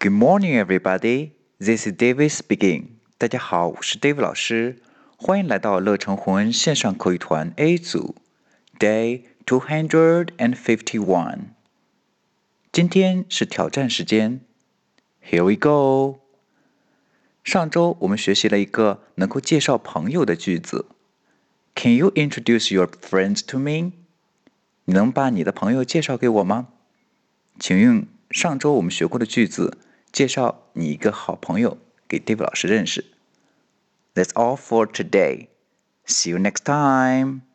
Good morning, everybody. This is David speaking. 大家好，我是 David 老师，欢迎来到乐成宏恩线上口语团 A 组，Day two hundred and fifty-one。今天是挑战时间，Here we go。上周我们学习了一个能够介绍朋友的句子，Can you introduce your friends to me？你能把你的朋友介绍给我吗？请用上周我们学过的句子介绍你一个好朋友给 Dave 老师认识。That's all for today. See you next time.